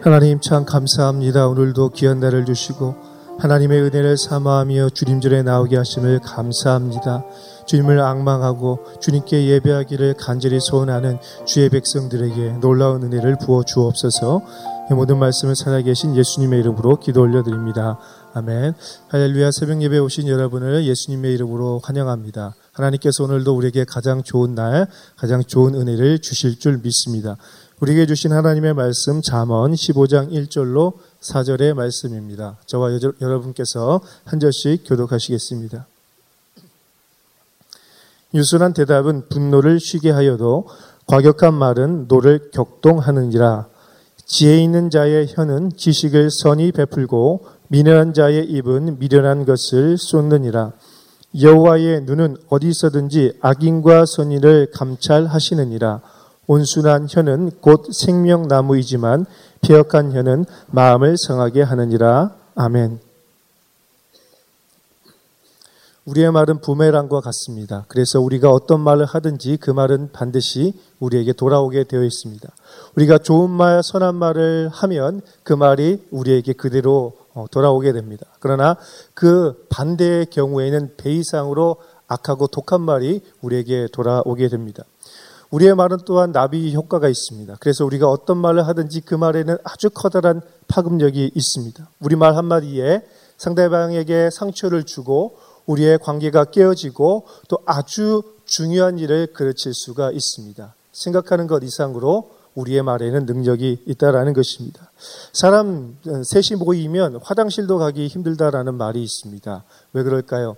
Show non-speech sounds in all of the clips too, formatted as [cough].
하나님 참 감사합니다. 오늘도 귀한 날을 주시고 하나님의 은혜를 사모하며 주님전에 나오게 하심을 감사합니다. 주님을 악망하고 주님께 예배하기를 간절히 소원하는 주의 백성들에게 놀라운 은혜를 부어 주옵소서. 모든 말씀을 살아계신 예수님의 이름으로 기도 올려드립니다. 아멘. 할렐루야 새벽 예배 오신 여러분을 예수님의 이름으로 환영합니다. 하나님께서 오늘도 우리에게 가장 좋은 날, 가장 좋은 은혜를 주실 줄 믿습니다. 우리에게 주신 하나님의 말씀 잠언 15장 1절로 4절의 말씀입니다. 저와 여, 여러분께서 한 절씩 교독하시겠습니다. 유순한 대답은 분노를 쉬게 하여도 과격한 말은 노를 격동하느니라. 지혜 있는 자의 혀는 지식을 선히 베풀고 미련한 자의 입은 미련한 것을 쏟느니라. 여호와의 눈은 어디서든지 악인과 선인을 감찰하시느니라. 온순한 혀는 곧 생명나무이지만 폐역한 혀는 마음을 상하게 하느니라. 아멘. 우리의 말은 부메랑과 같습니다. 그래서 우리가 어떤 말을 하든지 그 말은 반드시 우리에게 돌아오게 되어 있습니다. 우리가 좋은 말, 선한 말을 하면 그 말이 우리에게 그대로 어, 돌아오게 됩니다. 그러나 그 반대의 경우에는 배 이상으로 악하고 독한 말이 우리에게 돌아오게 됩니다. 우리의 말은 또한 나비 효과가 있습니다. 그래서 우리가 어떤 말을 하든지 그 말에는 아주 커다란 파급력이 있습니다. 우리 말 한마디에 상대방에게 상처를 주고 우리의 관계가 깨어지고 또 아주 중요한 일을 그르칠 수가 있습니다. 생각하는 것 이상으로 우리의 말에는 능력이 있다라는 것입니다. 사람 셋이 모이면 화장실도 가기 힘들다라는 말이 있습니다. 왜 그럴까요?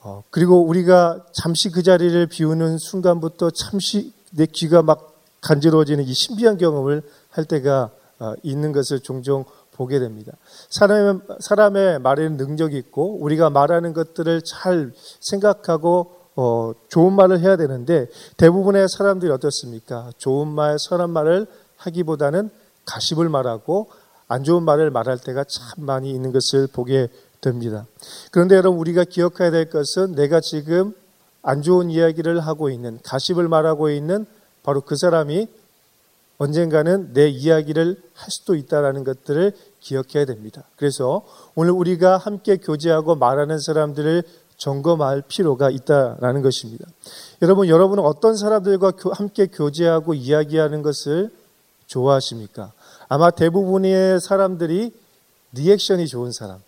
어, 그리고 우리가 잠시 그 자리를 비우는 순간부터 잠시 내 귀가 막 간지러워지는 이 신비한 경험을 할 때가 어, 있는 것을 종종 보게 됩니다. 사람의, 사람의 말에는 능력이 있고 우리가 말하는 것들을 잘 생각하고 어, 좋은 말을 해야 되는데 대부분의 사람들이 어떻습니까? 좋은 말, 선한 말을 하기보다는 가십을 말하고 안 좋은 말을 말할 때가 참 많이 있는 것을 보게 됩니다. 그런데 여러분 우리가 기억해야 될 것은 내가 지금 안 좋은 이야기를 하고 있는 가십을 말하고 있는 바로 그 사람이 언젠가는 내 이야기를 할 수도 있다라는 것들을 기억해야 됩니다. 그래서 오늘 우리가 함께 교제하고 말하는 사람들을 점검할 필요가 있다라는 것입니다. 여러분, 여러분은 어떤 사람들과 함께 교제하고 이야기하는 것을 좋아하십니까? 아마 대부분의 사람들이 리액션이 좋은 사람,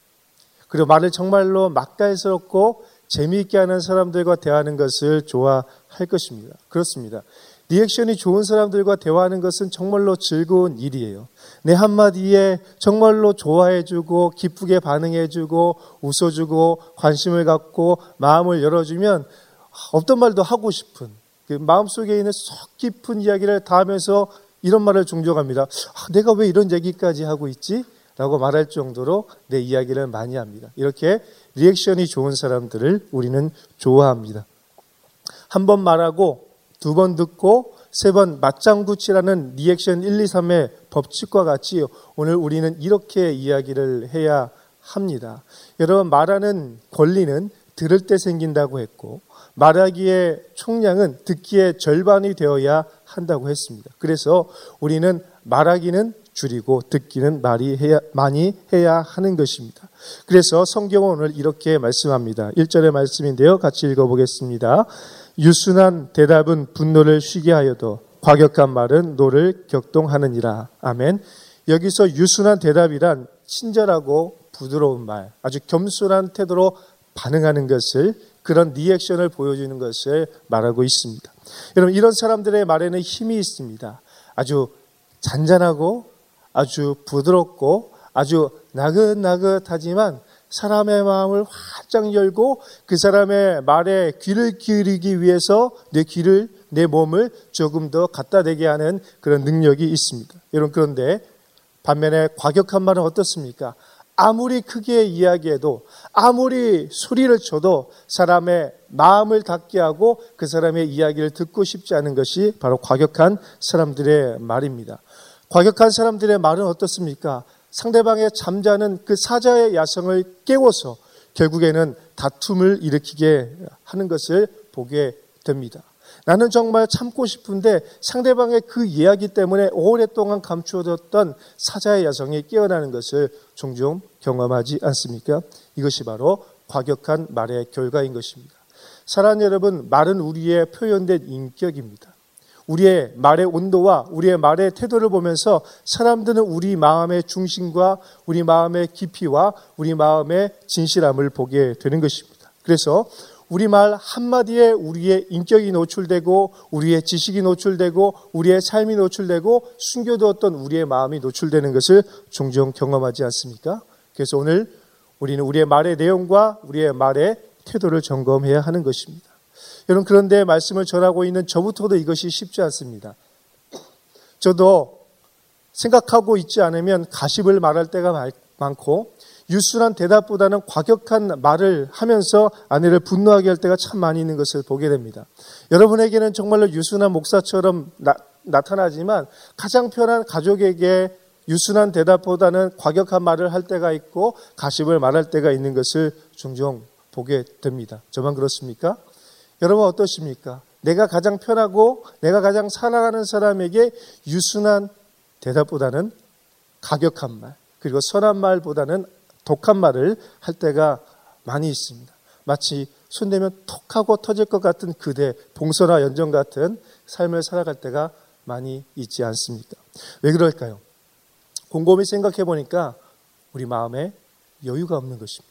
그리고 말을 정말로 맛깔스럽고 재미있게 하는 사람들과 대하는 것을 좋아할 것입니다. 그렇습니다. 리액션이 좋은 사람들과 대화하는 것은 정말로 즐거운 일이에요. 내 한마디에 정말로 좋아해주고 기쁘게 반응해주고 웃어주고 관심을 갖고 마음을 열어주면 없던 말도 하고 싶은 그 마음속에 있는 속 깊은 이야기를 다 하면서 이런 말을 종종 합니다. 아, 내가 왜 이런 얘기까지 하고 있지? 라고 말할 정도로 내 이야기를 많이 합니다. 이렇게 리액션이 좋은 사람들을 우리는 좋아합니다. 한 번 말하고 두 번 듣고 세 번 맞장구 치라는 리액션 1, 2, 3의 법칙과 같이 오늘 우리는 이렇게 이야기를 해야 합니다. 여러분 말하는 권리는 들을 때 생긴다고 했고 말하기의 총량은 듣기의 절반이 되어야 한다고 했습니다. 그래서 우리는 말하기는 줄이고 듣기는 많이 해야, 많이 해야 하는 것입니다. 그래서 성경은 오늘 이렇게 말씀합니다. 1절의 말씀인데요. 같이 읽어보겠습니다. 유순한 대답은 분노를 쉬게 하여도 과격한 말은 노를 격동하느니라. 아멘. 여기서 유순한 대답이란 친절하고 부드러운 말, 아주 겸손한 태도로 반응하는 것을 그런 리액션을 보여주는 것을 말하고 있습니다. 여러분 이런 사람들의 말에는 힘이 있습니다. 아주 잔잔하고 아주 부드럽고 아주 나긋나긋하지만 사람의 마음을 활짝 열고 그 사람의 말에 귀를 기울이기 위해서 내 귀를 내 몸을 조금 더 갖다 대게 하는 그런 능력이 있습니다. 여러분 그런데 반면에 과격한 말은 어떻습니까? 아무리 크게 이야기해도 아무리 소리를 쳐도 사람의 마음을 닫게 하고 그 사람의 이야기를 듣고 싶지 않은 것이 바로 과격한 사람들의 말입니다. 과격한 사람들의 말은 어떻습니까? 상대방의 잠자는 그 사자의 야성을 깨워서 결국에는 다툼을 일으키게 하는 것을 보게 됩니다. 나는 정말 참고 싶은데 상대방의 그 이야기 때문에 오랫동안 감추어뒀던 사자의 여성이 깨어나는 것을 종종 경험하지 않습니까? 이것이 바로 과격한 말의 결과인 것입니다. 사랑 여러분, 말은 우리의 표현된 인격입니다. 우리의 말의 온도와 우리의 말의 태도를 보면서 사람들은 우리 마음의 중심과 우리 마음의 깊이와 우리 마음의 진실함을 보게 되는 것입니다. 그래서 우리 말 한마디에 우리의 인격이 노출되고 우리의 지식이 노출되고 우리의 삶이 노출되고 숨겨두었던 우리의 마음이 노출되는 것을 종종 경험하지 않습니까? 그래서 오늘 우리는 우리의 말의 내용과 우리의 말의 태도를 점검해야 하는 것입니다. 여러분 그런데 말씀을 전하고 있는 저부터도 이것이 쉽지 않습니다. 저도 생각하고 있지 않으면 가십을 말할 때가 많고 유순한 대답보다는 과격한 말을 하면서 아내를 분노하게 할 때가 참 많이 있는 것을 보게 됩니다. 여러분에게는 정말로 유순한 목사처럼 나, 나타나지만 가장 편한 가족에게 유순한 대답보다는 과격한 말을 할 때가 있고 가십을 말할 때가 있는 것을 종종 보게 됩니다. 저만 그렇습니까? 여러분 어떠십니까? 내가 가장 편하고 내가 가장 사랑하는 사람에게 유순한 대답보다는 가격한 말, 그리고 선한 말보다는 독한 말을 할 때가 많이 있습니다. 마치 손대면 톡 하고 터질 것 같은 그대, 봉선화 연정 같은 삶을 살아갈 때가 많이 있지 않습니까? 왜 그럴까요? 곰곰이 생각해 보니까 우리 마음에 여유가 없는 것입니다.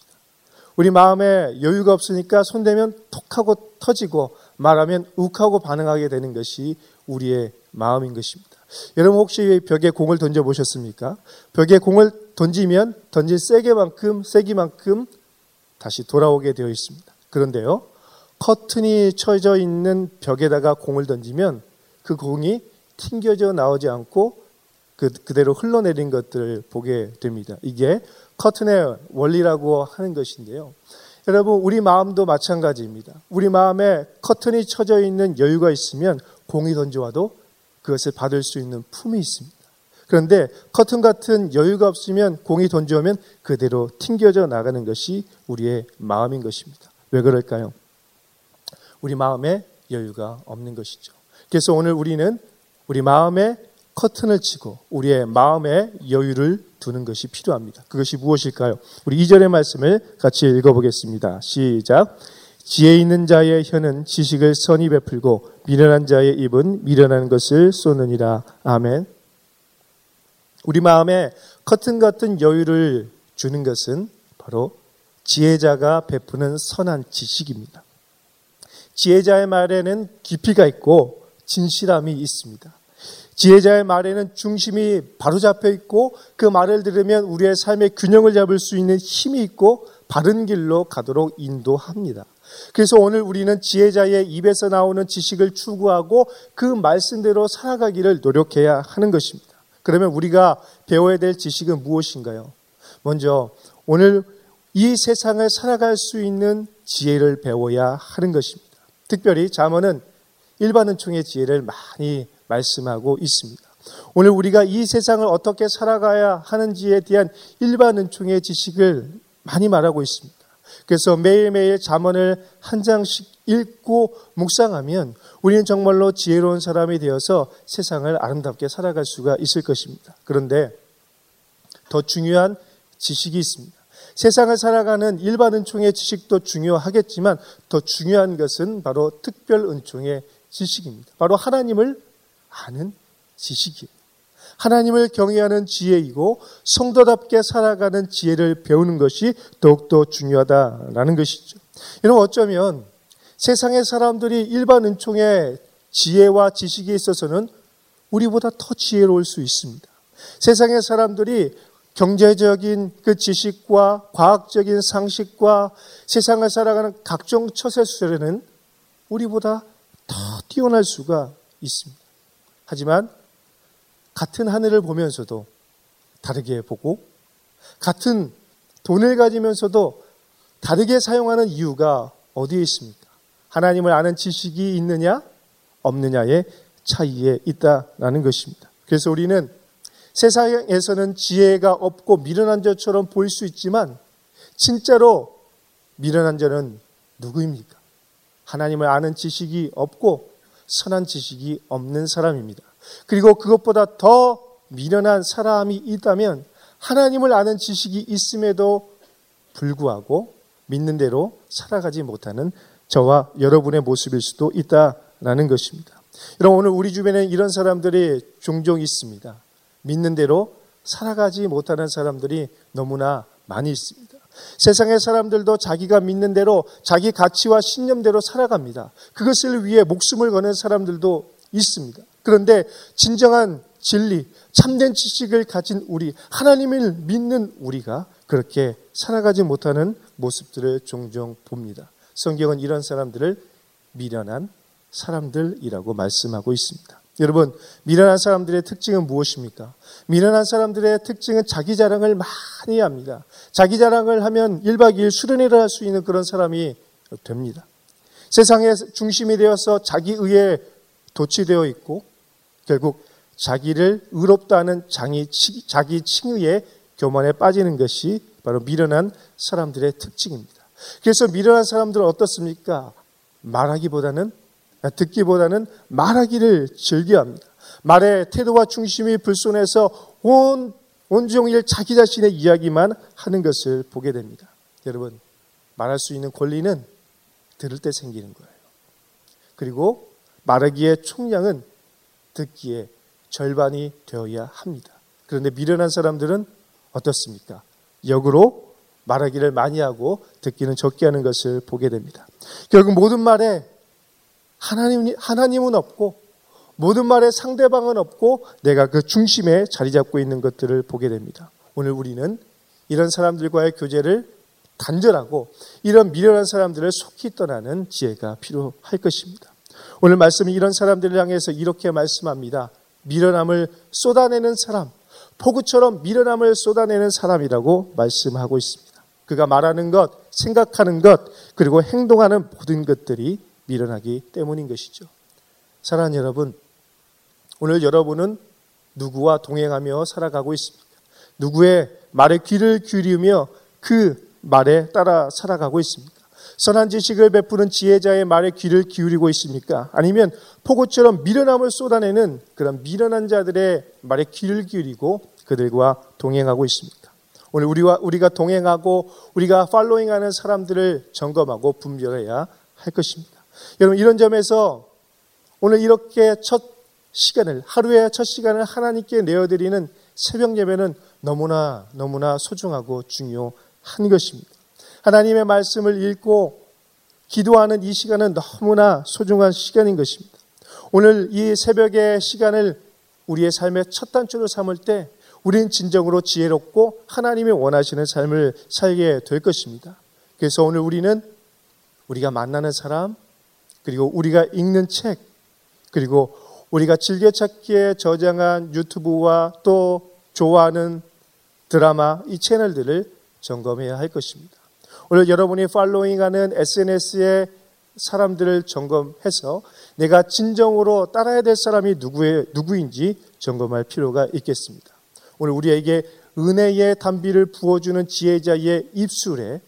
우리 마음에 여유가 없으니까 손대면 톡 하고 터지고 말하면 욱하고 반응하게 되는 것이 우리의 마음인 것입니다. 여러분 혹시 벽에 공을 던져 보셨습니까? 벽에 공을 던지면 던질 세게만큼 세기만큼 다시 돌아오게 되어 있습니다. 그런데요. 커튼이 쳐져 있는 벽에다가 공을 던지면 그 공이 튕겨져 나오지 않고 그, 그대로 흘러내린 것들을 보게 됩니다. 이게 커튼의 원리라고 하는 것인데요. 여러분, 우리 마음도 마찬가지입니다. 우리 마음에 커튼이 쳐져 있는 여유가 있으면 공이 던져와도 그것을 받을 수 있는 품이 있습니다. 그런데 커튼 같은 여유가 없으면 공이 던져오면 그대로 튕겨져 나가는 것이 우리의 마음인 것입니다. 왜 그럴까요? 우리 마음에 여유가 없는 것이죠. 그래서 오늘 우리는 우리 마음에 커튼을 치고 우리의 마음에 여유를 두는 것이 필요합니다. 그것이 무엇일까요? 우리 2절의 말씀을 같이 읽어보겠습니다. 시작. 지혜 있는 자의 혀는 지식을 선히 베풀고 미련한 자의 입은 미련한 것을 쏘느니라. 아멘. 우리 마음에 커튼 같은 여유를 주는 것은 바로 지혜자가 베푸는 선한 지식입니다. 지혜자의 말에는 깊이가 있고 진실함이 있습니다. 지혜자의 말에는 중심이 바로 잡혀 있고 그 말을 들으면 우리의 삶의 균형을 잡을 수 있는 힘이 있고 바른 길로 가도록 인도합니다. 그래서 오늘 우리는 지혜자의 입에서 나오는 지식을 추구하고 그 말씀대로 살아가기를 노력해야 하는 것입니다. 그러면 우리가 배워야 될 지식은 무엇인가요? 먼저 오늘 이 세상을 살아갈 수 있는 지혜를 배워야 하는 것입니다. 특별히 잠언은 일반 은총의 지혜를 많이 말씀하고 있습니다. 오늘 우리가 이 세상을 어떻게 살아가야 하는지에 대한 일반 은총의 지식을 많이 말하고 있습니다. 그래서 매일매일 잠언을 한 장씩 읽고 묵상하면 우리는 정말로 지혜로운 사람이 되어서 세상을 아름답게 살아갈 수가 있을 것입니다. 그런데 더 중요한 지식이 있습니다. 세상을 살아가는 일반 은총의 지식도 중요하겠지만 더 중요한 것은 바로 특별 은총의 지식입니다. 바로 하나님을 아는 지식이에요. 하나님을 경외하는 지혜이고 성도답게 살아가는 지혜를 배우는 것이 더욱더 중요하다라는 것이죠. 여러분 어쩌면 세상의 사람들이 일반 은총의 지혜와 지식에 있어서는 우리보다 더 지혜로울 수 있습니다. 세상의 사람들이 경제적인 그 지식과 과학적인 상식과 세상을 살아가는 각종 처세수에는 우리보다 더 뛰어날 수가 있습니다. 하지만 같은 하늘을 보면서도 다르게 보고 같은 돈을 가지면서도 다르게 사용하는 이유가 어디에 있습니까? 하나님을 아는 지식이 있느냐 없느냐의 차이에 있다라는 것입니다. 그래서 우리는 세상에서는 지혜가 없고 미련한 자처럼 보일 수 있지만 진짜로 미련한 자는 누구입니까? 하나님을 아는 지식이 없고 선한 지식이 없는 사람입니다. 그리고 그것보다 더 미련한 사람이 있다면 하나님을 아는 지식이 있음에도 불구하고 믿는 대로 살아가지 못하는 저와 여러분의 모습일 수도 있다라는 것입니다. 여러분 오늘 우리 주변에 이런 사람들이 종종 있습니다. 믿는 대로 살아가지 못하는 사람들이 너무나 많이 있습니다. 세상의 사람들도 자기가 믿는 대로 자기 가치와 신념대로 살아갑니다. 그것을 위해 목숨을 거는 사람들도 있습니다. 그런데 진정한 진리, 참된 지식을 가진 우리, 하나님을 믿는 우리가 그렇게 살아가지 못하는 모습들을 종종 봅니다. 성경은 이런 사람들을 미련한 사람들이라고 말씀하고 있습니다. 여러분, 미련한 사람들의 특징은 무엇입니까? 미련한 사람들의 특징은 자기 자랑을 많이 합니다. 자기 자랑을 하면 1박 2일 수련회를 할 수 있는 그런 사람이 됩니다. 세상의 중심이 되어서 자기 의에 도취되어 있고 결국 자기를 의롭다는 장이, 자기 칭의에 교만에 빠지는 것이 바로 미련한 사람들의 특징입니다. 그래서 미련한 사람들은 어떻습니까? 말하기보다는 듣기보다는 말하기를 즐겨합니다. 말의 태도와 중심이 불손해서 온 온종일 자기 자신의 이야기만 하는 것을 보게 됩니다. 여러분, 말할 수 있는 권리는 들을 때 생기는 거예요. 그리고 말하기의 총량은 듣기에 절반이 되어야 합니다. 그런데 미련한 사람들은 어떻습니까? 역으로 말하기를 많이 하고 듣기는 적게 하는 것을 보게 됩니다. 결국 모든 말에 하나님, 하나님은 없고 모든 말에 상대방은 없고 내가 그 중심에 자리 잡고 있는 것들을 보게 됩니다. 오늘 우리는 이런 사람들과의 교제를 단절하고 이런 미련한 사람들을 속히 떠나는 지혜가 필요할 것입니다. 오늘 말씀이 이런 사람들을 향해서 이렇게 말씀합니다. 미련함을 쏟아내는 사람, 폭우처럼 미련함을 쏟아내는 사람이라고 말씀하고 있습니다. 그가 말하는 것, 생각하는 것, 그리고 행동하는 모든 것들이 미련하기 때문인 것이죠. 사랑하는 여러분, 오늘 여러분은 누구와 동행하며 살아가고 있습니까? 누구의 말에 귀를 기울이며 그 말에 따라 살아가고 있습니까? 선한 지식을 베푸는 지혜자의 말에 귀를 기울이고 있습니까? 아니면 폭우처럼 미련함을 쏟아내는 그런 미련한 자들의 말에 귀를 기울이고 그들과 동행하고 있습니까? 오늘 우리와 우리가 동행하고 우리가 팔로잉하는 사람들을 점검하고 분별해야 할 것입니다. 여러분 이런 점에서 오늘 이렇게 첫 시간을 하루의 첫 시간을 하나님께 내어드리는 새벽 예배는 너무나 너무나 소중하고 중요한 것입니다. 하나님의 말씀을 읽고 기도하는 이 시간은 너무나 소중한 시간인 것입니다. 오늘 이 새벽의 시간을 우리의 삶의 첫 단추로 삼을 때 우리는 진정으로 지혜롭고 하나님이 원하시는 삶을 살게 될 것입니다. 그래서 오늘 우리는 우리가 만나는 사람, 그리고 우리가 읽는 책, 그리고 우리가 즐겨찾기에 저장한 유튜브와 또 좋아하는 드라마, 이 채널들을 점검해야 할 것입니다. 오늘 여러분이 팔로잉하는 SNS의 사람들을 점검해서 내가 진정으로 따라야 될 사람이 누구의, 누구인지 점검할 필요가 있겠습니다. 오늘 우리에게 은혜의 단비를 부어주는 지혜자의 입술에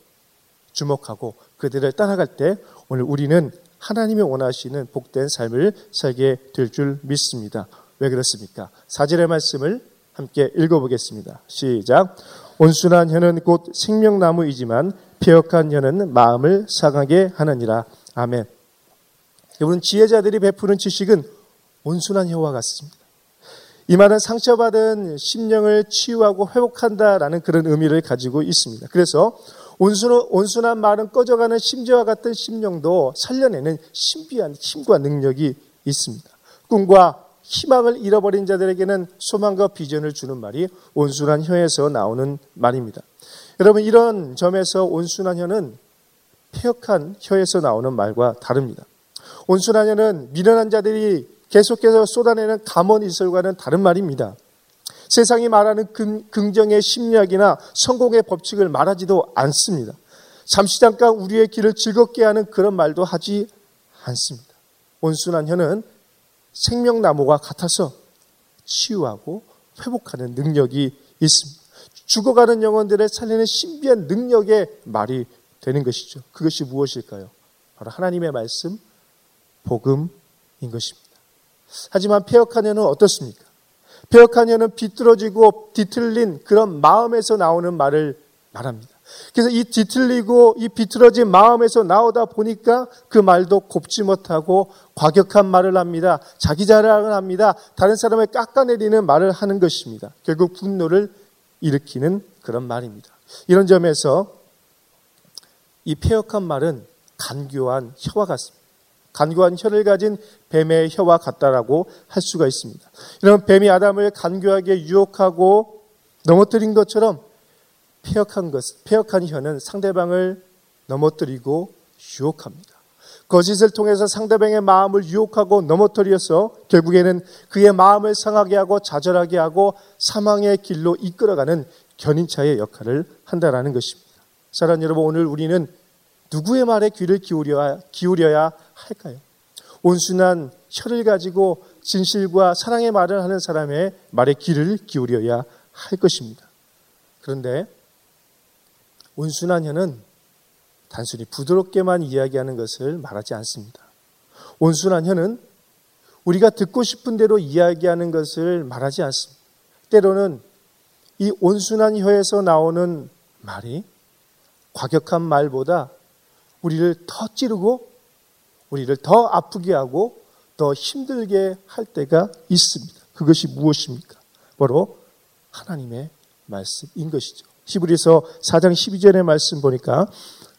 주목하고 그들을 따라갈 때 오늘 우리는 하나님이 원하시는 복된 삶을 살게 될 줄 믿습니다. 왜 그렇습니까? 사절의 말씀을 함께 읽어보겠습니다. 시작. 온순한 혀는 곧 생명나무이지만 폐역한 혀는 마음을 상하게 하느니라. 아멘. 여러분, 지혜자들이 베푸는 지식은 온순한 혀와 같습니다. 이 말은 상처받은 심령을 치유하고 회복한다라는 그런 의미를 가지고 있습니다. 그래서 온순, 온순 한 말은 꺼져가는 심지와 같은 심령도 살려내는 신비한 힘과 능력이 있습니다. 꿈과 희망을 잃어버린 자들에게는 소망과 비전을 주는 말이 온순한 혀에서 나오는 말입니다. 여러분 이런 점에서 온순한 혀는 폐역한 혀에서 나오는 말과 다릅니다. 온순한 혀는 미련한 자들이 계속해서 쏟아내는 감언 이설과는 다른 말입니다. 세상이 말하는 긍정의 심리학이나 성공의 법칙을 말하지도 않습니다. 잠시 잠깐 우리의 길을 즐겁게 하는 그런 말도 하지 않습니다. 온순한 혀는 생명나무와 같아서 치유하고 회복하는 능력이 있습니다. 죽어가는 영혼들을 살리는 신비한 능력의 말이 되는 것이죠. 그것이 무엇일까요? 바로 하나님의 말씀, 복음입니다. 것입니다. 하지만 폐역한 혀는 어떻습니까? 혀는 비뚤어지고 뒤틀린 그런 마음에서 나오는 말을 말합니다. 그래서 이 뒤틀리고 이 비틀어진 마음에서 나오다 보니까 그 말도 곱지 못하고 과격한 말을 합니다. 자기 자랑을 합니다. 다른 사람을 깎아내리는 말을 하는 것입니다. 결국 분노를 일으키는 그런 말입니다. 이런 점에서 이 폐역한 말은 간교한 혀와 같습니다. 간교한 혀를 가진 뱀의 혀와 같다라고 할 수가 있습니다. 이런 뱀이 아담을 간교하게 유혹하고 넘어뜨린 것처럼 폐역한 것, 폐역한 혀는 상대방을 넘어뜨리고 유혹합니다. 거짓을 통해서 상대방의 마음을 유혹하고 넘어뜨려서 결국에는 그의 마음을 상하게 하고 좌절하게 하고 사망의 길로 이끌어가는 견인차의 역할을 한다라는 것입니다. 사랑 여러분, 오늘 우리는 누구의 말에 귀를 기울여야, 기울여야 할까요? 온순한 혀를 가지고 진실과 사랑의 말을 하는 사람의 말에 귀를 기울여야 할 것입니다. 그런데 온순한 혀는 단순히 부드럽게만 이야기하는 것을 말하지 않습니다. 온순한 혀는 우리가 듣고 싶은 대로 이야기하는 것을 말하지 않습니다. 때로는 이 온순한 혀에서 나오는 말이 과격한 말보다 우리를 더 찌르고 우리를 더 아프게 하고 더 힘들게 할 때가 있습니다. 그것이 무엇입니까? 바로 하나님의 말씀인 것이죠. 히브리서 4장 12절의 말씀 보니까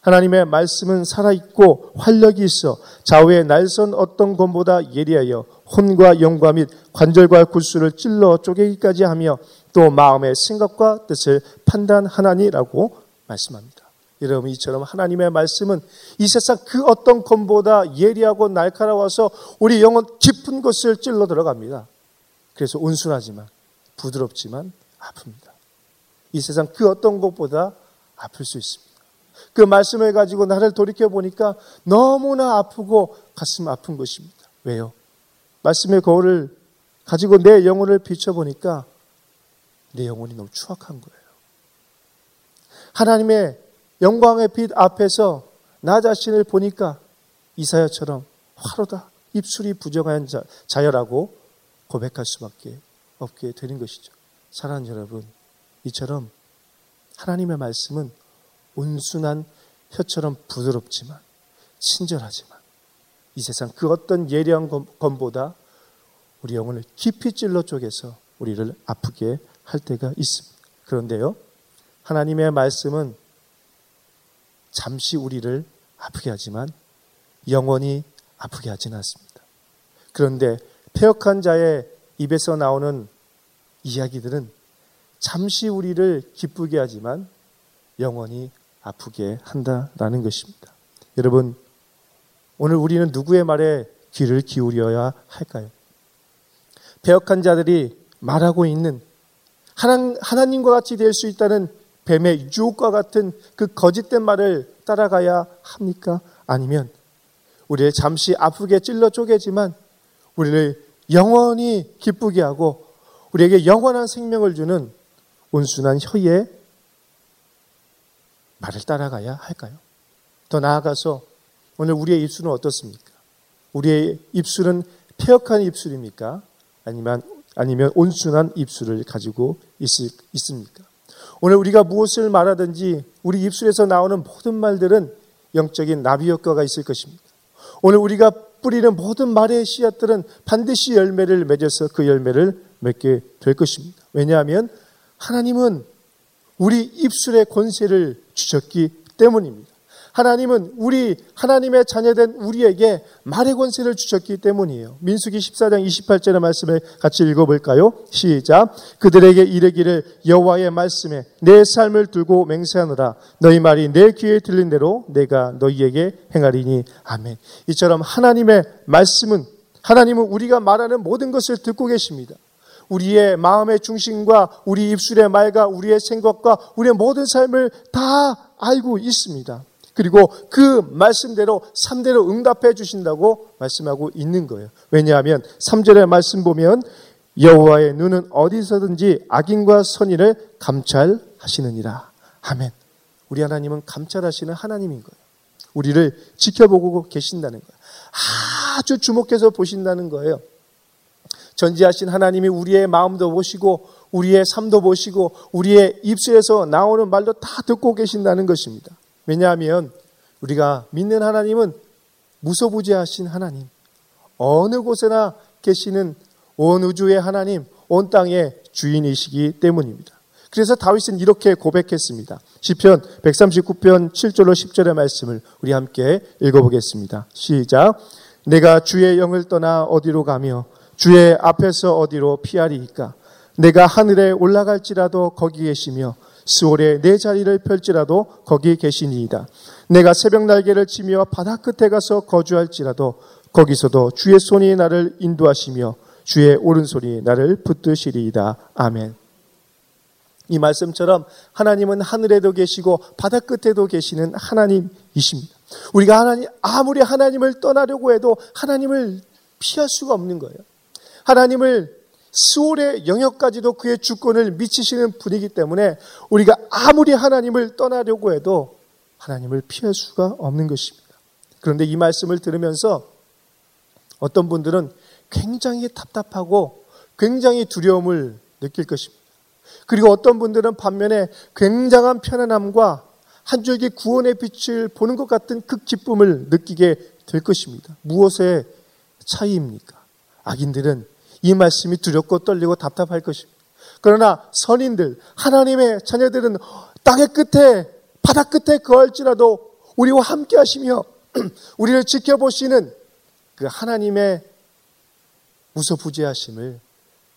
하나님의 말씀은 살아있고 활력이 있어 좌우의 날선 어떤 검보다 예리하여 혼과 영과 및 관절과 굴수를 찔러 쪼개기까지 하며 또 마음의 생각과 뜻을 판단하나니라고 말씀합니다. 여러분 이처럼 하나님의 말씀은 이 세상 그 어떤 검보다 예리하고 날카로워서 우리 영혼 깊은 곳을 찔러 들어갑니다. 그래서 온순하지만 부드럽지만 아픕니다. 이 세상 그 어떤 것보다 아플 수 있습니다. 그 말씀을 가지고 나를 돌이켜 보니까 너무나 아프고 가슴 아픈 것입니다. 왜요? 말씀의 거울을 가지고 내 영혼을 비춰보니까 내 영혼이 너무 추악한 거예요. 하나님의 영광의 빛 앞에서 나 자신을 보니까 이사야처럼 화로다 입술이 부정한 자, 자여라고 고백할 수밖에 없게 되는 것이죠. 사랑하는 여러분, 이처럼 하나님의 말씀은 온순한 혀처럼 부드럽지만 친절하지만 이 세상 그 어떤 예리한 검보다 우리 영혼을 깊이 찔러 쪼개서 우리를 아프게 할 때가 있습니다. 그런데요, 하나님의 말씀은 잠시 우리를 아프게 하지만 영원히 아프게 하지는 않습니다. 그런데 폐역한 자의 입에서 나오는 이야기들은 잠시 우리를 기쁘게 하지만 영원히 아프게 한다라는 것입니다. 여러분, 오늘 우리는 누구의 말에 귀를 기울여야 할까요? 배역한 자들이 말하고 있는 하나님과 같이 될 수 있다는 뱀의 유혹과 같은 그 거짓된 말을 따라가야 합니까? 아니면 우리를 잠시 아프게 찔러 쪼개지만 우리를 영원히 기쁘게 하고 우리에게 영원한 생명을 주는 온순한 혀의 말을 따라가야 할까요? 더 나아가서 오늘 우리의 입술은 어떻습니까? 우리의 입술은 폐역한 입술입니까? 아니면 아니면 온순한 입술을 가지고 있, 있습니까? 오늘 우리가 무엇을 말하든지 우리 입술에서 나오는 모든 말들은 영적인 나비 효과가 있을 것입니다. 오늘 우리가 뿌리는 모든 말의 씨앗들은 반드시 열매를 맺어서 그 열매를 맺게 될 것입니다. 왜냐하면 하나님은 우리 입술의 권세를 주셨기 때문입니다. 하나님은 우리 하나님의 자녀된 우리에게 말의 권세를 주셨기 때문이에요. 민수기 14장 28절의 말씀을 같이 읽어볼까요? 시작. 그들에게 이르기를 여호와의 말씀에 내 삶을 두고 맹세하노라. 너희 말이 내 귀에 들린 대로 내가 너희에게 행하리니 아멘. 이처럼 하나님의 말씀은 하나님은 우리가 말하는 모든 것을 듣고 계십니다. 우리의 마음의 중심과 우리 입술의 말과 우리의 생각과 우리의 모든 삶을 다 알고 있습니다. 그리고 그 말씀대로 3대로 응답해 주신다고 말씀하고 있는 거예요. 왜냐하면 3절의 말씀 보면 여호와의 눈은 어디서든지 악인과 선인을 감찰하시느니라. 아멘. 우리 하나님은 감찰하시는 하나님인 거예요. 우리를 지켜보고 계신다는 거예요. 아주 주목해서 보신다는 거예요. 전지하신 하나님이 우리의 마음도 보시고 우리의 삶도 보시고 우리의 입술에서 나오는 말도 다 듣고 계신다는 것입니다. 왜냐하면 우리가 믿는 하나님은 무소부지하신 하나님, 어느 곳에나 계시는 온 우주의 하나님, 온 땅의 주인이시기 때문입니다. 그래서 다윗은 이렇게 고백했습니다. 시편 139편 7절로 10절의 말씀을 우리 함께 읽어보겠습니다. 시작. 내가 주의 영을 떠나 어디로 가며 주의 앞에서 어디로 피하리이까? 내가 하늘에 올라갈지라도 거기 계시며 수월에 내 자리를 펼지라도 거기 계시니이다. 내가 새벽 날개를 치며 바다 끝에 가서 거주할지라도 거기서도 주의 손이 나를 인도하시며 주의 오른손이 나를 붙드시리이다. 아멘. 이 말씀처럼 하나님은 하늘에도 계시고 바다 끝에도 계시는 하나님이십니다. 우리가 하나님, 아무리 하나님을 떠나려고 해도 하나님을 피할 수가 없는 거예요. 하나님을 수월의 영역까지도 그의 주권을 미치시는 분이기 때문에 우리가 아무리 하나님을 떠나려고 해도 하나님을 피할 수가 없는 것입니다. 그런데 이 말씀을 들으면서 어떤 분들은 굉장히 답답하고 굉장히 두려움을 느낄 것입니다. 그리고 어떤 분들은 반면에 굉장한 편안함과 한 줄기 구원의 빛을 보는 것 같은 그 기쁨을 느끼게 될 것입니다. 무엇의 차이입니까? 악인들은 이 말씀이 두렵고 떨리고 답답할 것입니다. 그러나 선인들, 하나님의 자녀들은 땅의 끝에, 바다 끝에 거할지라도 우리와 함께 하시며 [clears throat] 우리를 지켜보시는 그 하나님의 무소부지하심을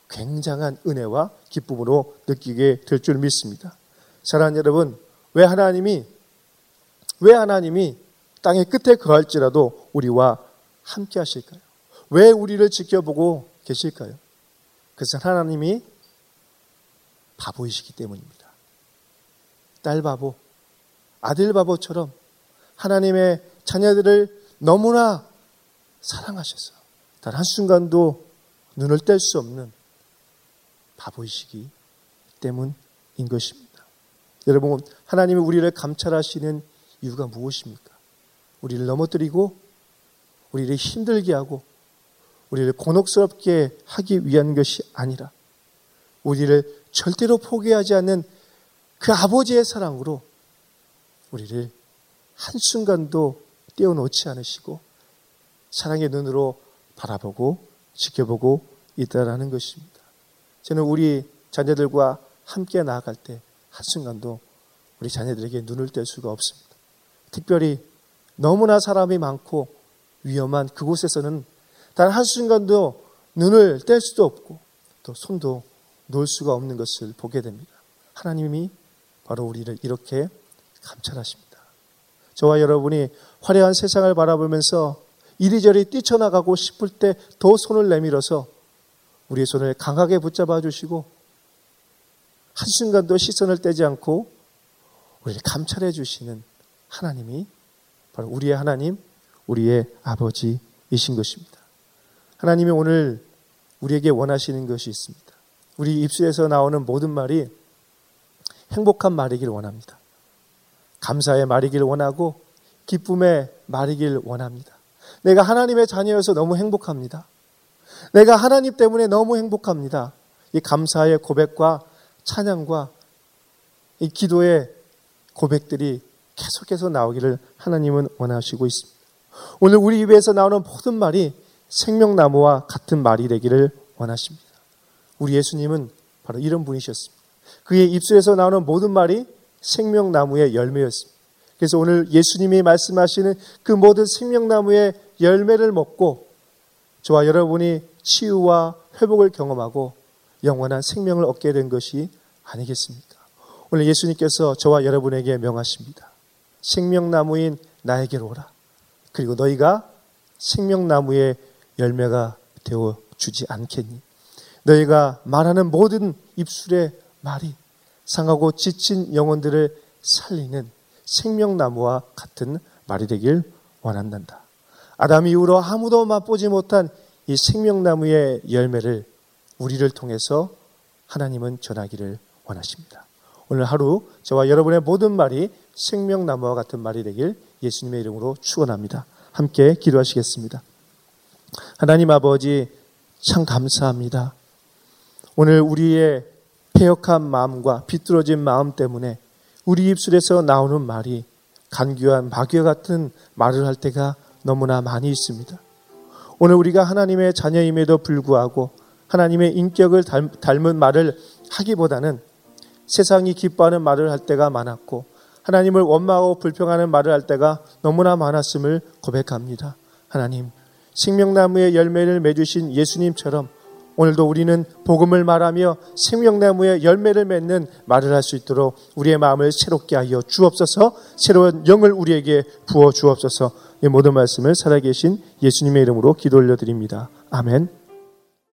굉장한 은혜와 기쁨으로 느끼게 될 줄 믿습니다. 사랑하는 여러분, 왜 하나님이 왜 하나님이 땅의 끝에 거할지라도 우리와 함께 하실까요? 왜 우리를 지켜보고 계실까요? 그것은 하나님이 바보이시기 때문입니다. 딸 바보, 아들 바보처럼 하나님의 자녀들을 너무나 사랑하셔서 단 한순간도 눈을 뗄 수 없는 바보이시기 때문인 것입니다. 여러분, 하나님이 우리를 감찰하시는 이유가 무엇입니까? 우리를 넘어뜨리고 우리를 힘들게 하고 우리를 곤혹스럽게 하기 위한 것이 아니라 우리를 절대로 포기하지 않는 그 아버지의 사랑으로 우리를 한순간도 떼어놓지 않으시고 사랑의 눈으로 바라보고 지켜보고 있다라는 것입니다. 저는 우리 자녀들과 함께 나아갈 때 한순간도 우리 자녀들에게 눈을 뗄 수가 없습니다. 특별히 너무나 사람이 많고 위험한 그곳에서는 단 한순간도 눈을 뗄 수도 없고 또 손도 놓을 수가 없는 것을 보게 됩니다. 하나님이 바로 우리를 이렇게 감찰하십니다. 저와 여러분이 화려한 세상을 바라보면서 이리저리 뛰쳐나가고 싶을 때 더 손을 내밀어서 우리의 손을 강하게 붙잡아 주시고 한순간도 시선을 떼지 않고 우리를 감찰해 주시는 하나님이 바로 우리의 하나님, 우리의 아버지이신 것입니다. 하나님이 오늘 우리에게 원하시는 것이 있습니다. 우리 입술에서 나오는 모든 말이 행복한 말이길 원합니다. 감사의 말이길 원하고 기쁨의 말이길 원합니다. 내가 하나님의 자녀여서 너무 행복합니다. 내가 하나님 때문에 너무 행복합니다. 이 감사의 고백과 찬양과 이 기도의 고백들이 계속해서 나오기를 하나님은 원하시고 있습니다. 오늘 우리 입에서 나오는 모든 말이 생명나무와 같은 말이 되기를 원하십니다. 우리 예수님은 바로 이런 분이셨습니다. 그의 입술에서 나오는 모든 말이 생명나무의 열매였습니다. 그래서 오늘 예수님이 말씀하시는 그 모든 생명나무의 열매를 먹고 저와 여러분이 치유와 회복을 경험하고 영원한 생명을 얻게 된 것이 아니겠습니까? 오늘 예수님께서 저와 여러분에게 명하십니다. 생명나무인 나에게로 오라. 그리고 너희가 생명나무의 열매가 되어 주지 않겠니? 너희가 말하는 모든 입술의 말이 상하고 지친 영혼들을 살리는 생명나무와 같은 말이 되길 원한단다. 아담 이후로 아무도 맛보지 못한 이 생명나무의 열매를 우리를 통해서 하나님은 전하기를 원하십니다. 오늘 하루 저와 여러분의 모든 말이 생명나무와 같은 말이 되길 예수님의 이름으로 축원합니다. 함께 기도하시겠습니다. 하나님 아버지 참 감사합니다. 오늘 우리의 폐역한 마음과 비뚤어진 마음 때문에 우리 입술에서 나오는 말이 간교한 마귀와 같은 말을 할 때가 너무나 많이 있습니다. 오늘 우리가 하나님의 자녀임에도 불구하고 하나님의 인격을 닮은 말을 하기보다는 세상이 기뻐하는 말을 할 때가 많았고 하나님을 원망하고 불평하는 말을 할 때가 너무나 많았음을 고백합니다. 하나님, 생명나무의 열매를 맺으신 예수님처럼 오늘도 우리는 복음을 말하며 생명나무의 열매를 맺는 말을 할 수 있도록 우리의 마음을 새롭게 하여 주옵소서 새로운 영을 우리에게 부어 주옵소서 이 모든 말씀을 살아계신 예수님의 이름으로 기도 올려드립니다. 아멘.